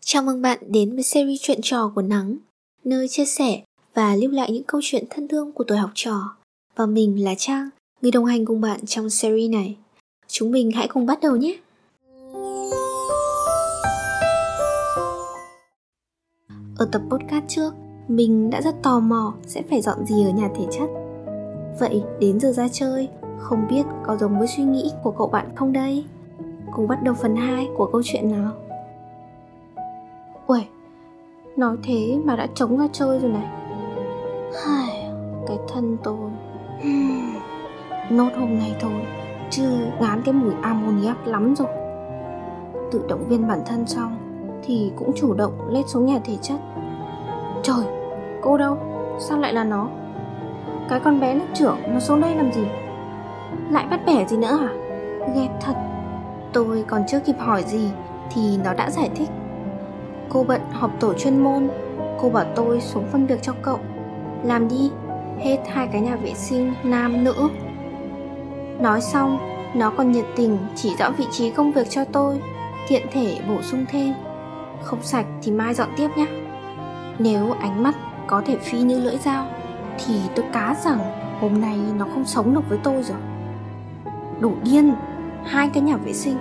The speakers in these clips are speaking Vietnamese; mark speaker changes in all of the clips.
Speaker 1: Chào mừng bạn đến với series chuyện trò của Nắng, nơi chia sẻ và lưu lại những câu chuyện thân thương của tuổi học trò. Và mình là Trang, người đồng hành cùng bạn trong series này. Chúng mình hãy cùng bắt đầu nhé! Ở tập podcast trước, mình đã rất tò mò sẽ phải dọn gì ở nhà thể chất. Vậy đến giờ ra chơi, không biết có giống với suy nghĩ của cậu bạn không đây? Cùng bắt đầu phần 2 của câu chuyện nào. Uầy, nói thế mà đã trống ra chơi rồi này Hai, cái thân tôi Nốt hôm nay thôi Chứ ngán cái mùi ammoniac lắm rồi Tự động viên bản thân xong Thì cũng chủ động lết xuống nhà thể chất Trời, cô đâu? Sao lại là nó? Cái con bé lớp trưởng nó xuống đây làm gì? Lại bắt bẻ gì nữa hả? Ghét thật Tôi còn chưa kịp hỏi gì Thì nó đã giải thích Cô bận họp tổ chuyên môn. Cô bảo tôi xuống phân việc cho cậu. Làm đi. Hết hai cái nhà vệ sinh, nam, nữ. Nói xong, Nó còn nhiệt tình chỉ rõ vị trí công việc cho tôi, Tiện thể bổ sung thêm. Không sạch thì mai dọn tiếp nhé. Nếu ánh mắt có thể phi như lưỡi dao, Thì tôi cá rằng hôm nay nó không sống được với tôi rồi. Đủ điên, Hai cái nhà vệ sinh.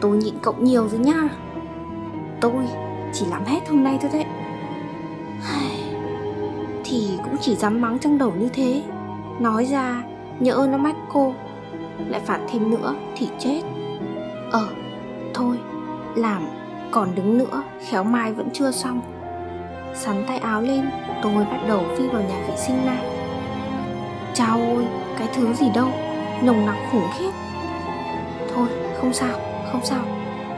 Speaker 1: Tôi nhịn cậu nhiều rồi nha. Tôi chỉ làm hết hôm nay thôi đấy. Thì cũng chỉ dám mắng trong đầu như thế. Nói ra, nhỡ nó mách cô, Lại phạt thêm nữa thì chết. Ờ thôi, làm, còn đứng nữa, khéo mai vẫn chưa xong. Sắn tay áo lên, tôi bắt đầu phi vào nhà vệ sinh này Chào ôi, cái thứ gì đâu, Nồng nặc khủng khiếp. Thôi, không sao không sao.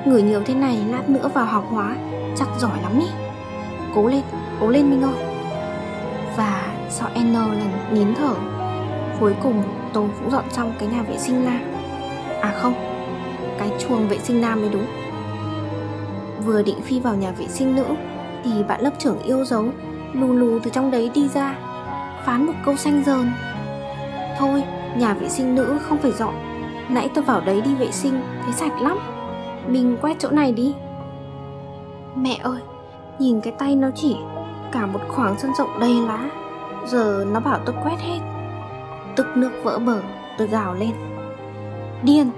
Speaker 1: Người nhiều thế này, lát nữa vào học hóa. Chắc giỏi lắm ý. Cố lên, cố lên Minh ơi. Và sau N lần nín thở Cuối cùng tôi cũng dọn xong cái nhà vệ sinh nam. À không Cái chuồng vệ sinh nam mới đúng. Vừa định phi vào nhà vệ sinh nữ Thì bạn lớp trưởng yêu dấu Lù lù từ trong đấy đi ra Phán một câu xanh dờn. Thôi nhà vệ sinh nữ không phải dọn Nãy tôi vào đấy đi vệ sinh Thấy sạch lắm. Mình quét chỗ này đi. Mẹ ơi, nhìn cái tay nó chỉ cả một khoảng sân rộng đầy lá. Giờ nó bảo tôi quét hết. Tức nước vỡ bờ, tôi gào lên. Điên,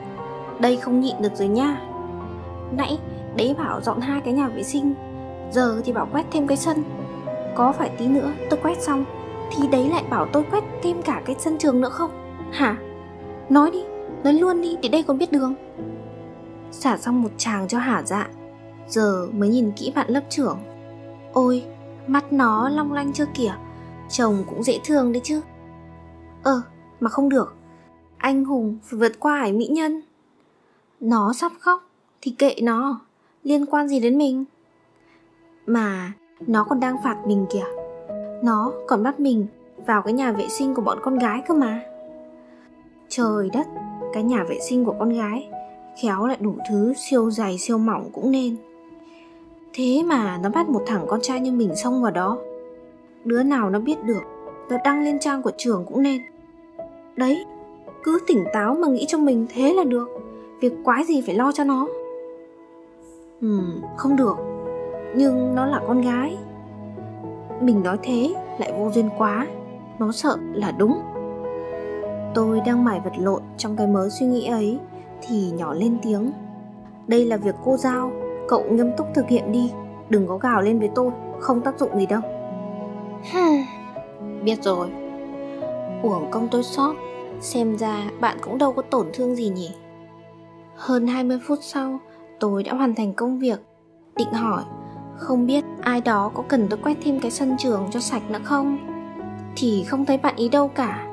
Speaker 1: đây không nhịn được rồi nha. Nãy đấy bảo dọn hai cái nhà vệ sinh Giờ thì bảo quét thêm cái sân. Có phải tí nữa tôi quét xong Thì đấy lại bảo tôi quét thêm cả cái sân trường nữa không? Hả? Nói đi, nói luôn đi để đây còn biết đường. Xả xong một chàng cho hả dạ. Giờ mới nhìn kỹ bạn lớp trưởng. Ôi, mắt nó long lanh chưa kìa. Chồng cũng dễ thương đấy chứ. Ờ, mà không được. Anh hùng phải vượt qua hải mỹ nhân. Nó sắp khóc Thì kệ nó. Liên quan gì đến mình? Mà nó còn đang phạt mình kìa. Nó còn bắt mình Vào cái nhà vệ sinh của bọn con gái cơ mà. Trời đất Cái nhà vệ sinh của con gái Khéo lại đủ thứ siêu dày siêu mỏng cũng nên. Thế mà nó bắt một thằng con trai như mình xông vào đó. Đứa nào nó biết được, Nó đăng lên trang của trường cũng nên. Đấy, Cứ tỉnh táo mà nghĩ cho mình thế là được. Việc quái gì phải lo cho nó. Ừ không được. Nhưng nó là con gái. Mình nói thế lại vô duyên quá. Nó sợ là đúng. Tôi đang mải vật lộn trong cái mớ suy nghĩ ấy, Thì nhỏ lên tiếng. Đây là việc cô giao. Cậu nghiêm túc thực hiện đi. Đừng có gào lên với tôi Không tác dụng gì đâu. Biết rồi. Uổng công tôi sót. Xem ra bạn cũng đâu có tổn thương gì nhỉ? Hơn 20 phút sau Tôi đã hoàn thành công việc. Định hỏi Không biết ai đó có cần tôi quét thêm cái sân trường cho sạch nữa không? Thì không thấy bạn ý đâu cả.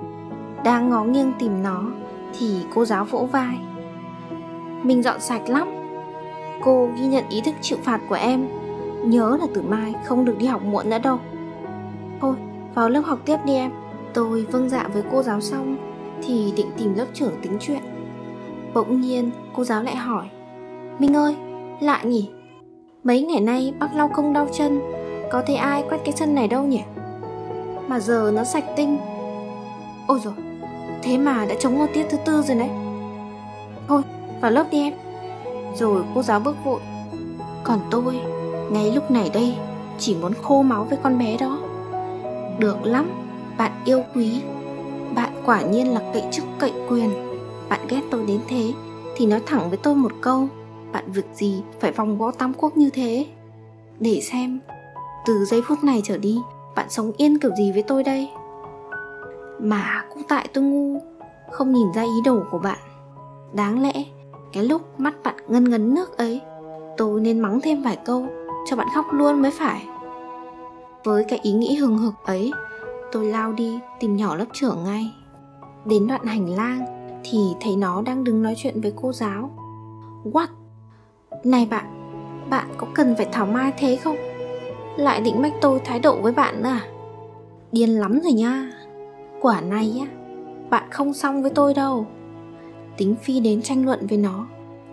Speaker 1: Đang ngó nghiêng tìm nó Thì cô giáo vỗ vai. Mình dọn sạch lắm Cô ghi nhận ý thức chịu phạt của em. Nhớ là từ mai không được đi học muộn nữa đâu. Thôi, vào lớp học tiếp đi em. Tôi vâng dạ với cô giáo xong Thì định tìm lớp trưởng tính chuyện. Bỗng nhiên, cô giáo lại hỏi. Minh ơi, lạ nhỉ? Mấy ngày nay bác lau công đau chân, Có thấy ai quét cái chân này đâu nhỉ? Mà giờ nó sạch tinh. Ôi rồi Thế mà đã chống vào tiết thứ tư rồi đấy. Thôi, vào lớp đi em. Rồi cô giáo bước vội. Còn tôi, Ngay lúc này đây, Chỉ muốn khô máu với con bé đó. Được lắm, Bạn yêu quý. Bạn quả nhiên là cậy chức, cậy quyền. Bạn ghét tôi đến thế, Thì nói thẳng với tôi một câu. Bạn việc gì phải vòng vo tam quốc như thế? Để xem, Từ giây phút này trở đi, Bạn sống yên kiểu gì với tôi đây? Mà cũng tại tôi ngu, Không nhìn ra ý đồ của bạn. Đáng lẽ cái lúc mắt bạn ngân ngấn nước ấy Tôi nên mắng thêm vài câu Cho bạn khóc luôn mới phải Với cái ý nghĩ hừng hực ấy, Tôi lao đi tìm nhỏ lớp trưởng ngay Đến đoạn hành lang Thì thấy nó đang đứng nói chuyện với cô giáo What? Này bạn Bạn có cần phải thảo mai thế không? Lại định mách tôi thái độ với bạn nữa à? Điên lắm rồi nha Quả này á, Bạn không xong với tôi đâu Tính phi đến tranh luận với nó.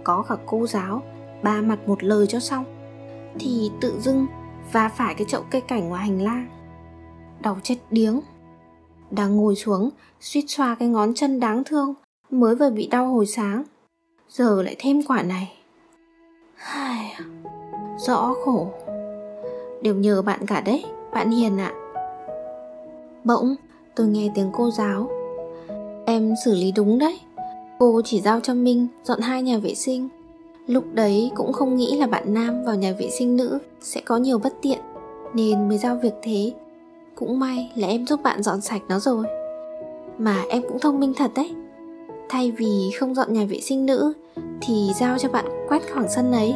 Speaker 1: Có cả cô giáo, Ba mặt một lời cho xong. Thì tự dưng và phải cái chậu cây cảnh ngoài hành lang. Đau chết điếng. Đang ngồi xuống, suýt xoa cái ngón chân đáng thương, Mới vừa bị đau hồi sáng. Giờ lại thêm quả này. Ai... À, rõ khổ. Đều nhờ bạn cả đấy, Bạn hiền ạ. À. Bỗng, tôi nghe tiếng cô giáo. Em xử lý đúng đấy. Cô chỉ giao cho Minh dọn hai nhà vệ sinh. Lúc đấy cũng không nghĩ là bạn nam vào nhà vệ sinh nữ sẽ có nhiều bất tiện Nên mới giao việc thế. Cũng may là em giúp bạn dọn sạch nó rồi. Mà em cũng thông minh thật đấy. Thay vì không dọn nhà vệ sinh nữ Thì giao cho bạn quét khoảng sân ấy.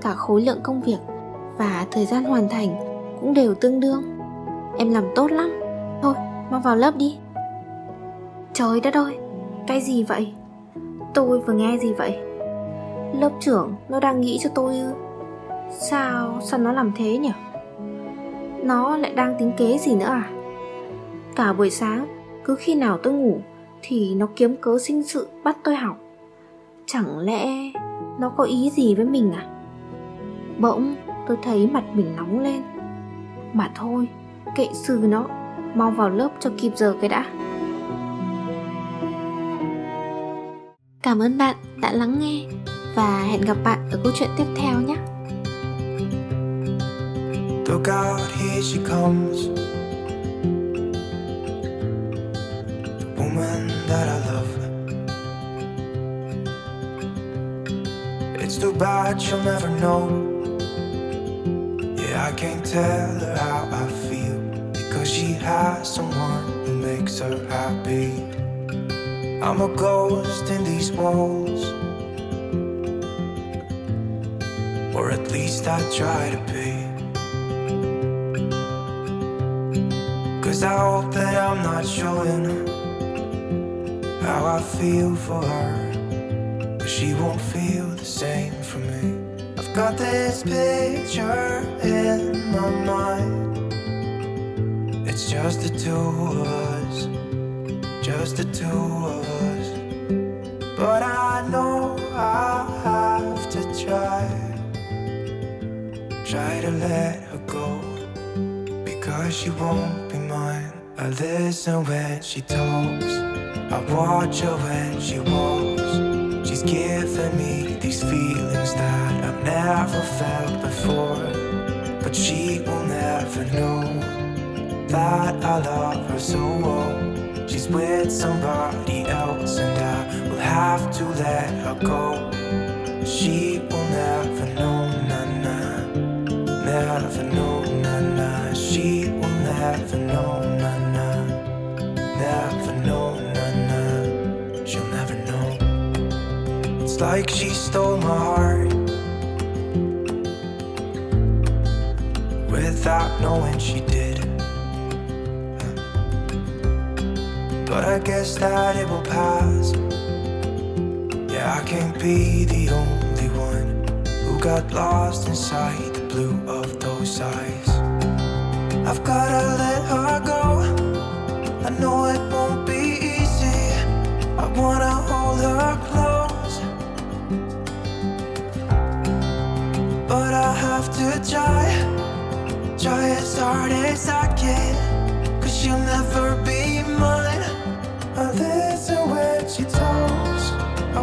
Speaker 1: Cả khối lượng công việc và thời gian hoàn thành cũng đều tương đương. Em làm tốt lắm. Thôi, mau vào lớp đi. Trời đất ơi, cái gì vậy? Tôi vừa nghe gì vậy? Lớp trưởng nó đang nghĩ cho tôi ư Sao, sao nó làm thế nhỉ? Nó lại đang tính kế gì nữa à? Cả buổi sáng Cứ khi nào tôi ngủ Thì nó kiếm cớ sinh sự bắt tôi học. Chẳng lẽ Nó có ý gì với mình à? Bỗng tôi thấy mặt mình nóng lên. Mà thôi Kệ sư nó Mau vào lớp cho kịp giờ cái đã. Cảm ơn bạn đã lắng nghe và hẹn gặp bạn ở câu chuyện tiếp theo nhé. Look out, here she comes. The woman that I love. It's too bad she'll never know. Yeah, I can't tell her how I feel because she has someone who makes her happy. I'm a ghost in these walls. Or at least I try to be. Cause I hope that I'm not showing how I feel for her. But she won't feel the same for me. I've got this picture in my mind. It's just the two of us, just the two of us. But I know I have to try. Try to let her go because she won't be mine. I listen when she talks, I watch her when she walks. She's giving me these feelings that I've never felt before. But she will never know that I love her so well. She's with somebody else, and I will have to let her go. She will never know na na. never know, na na. She will never know, na na. Never know, na na. She'll never know. It's like she stole my heart without knowing she did. But I guess that it will pass. Yeah, I can't be the only one who got lost inside the blue of those eyes. I've gotta let her go. I know it won't be easy. I wanna hold her close. But I have to try, try as hard as I can. Cause she'll never be mine. I listen when she talks. I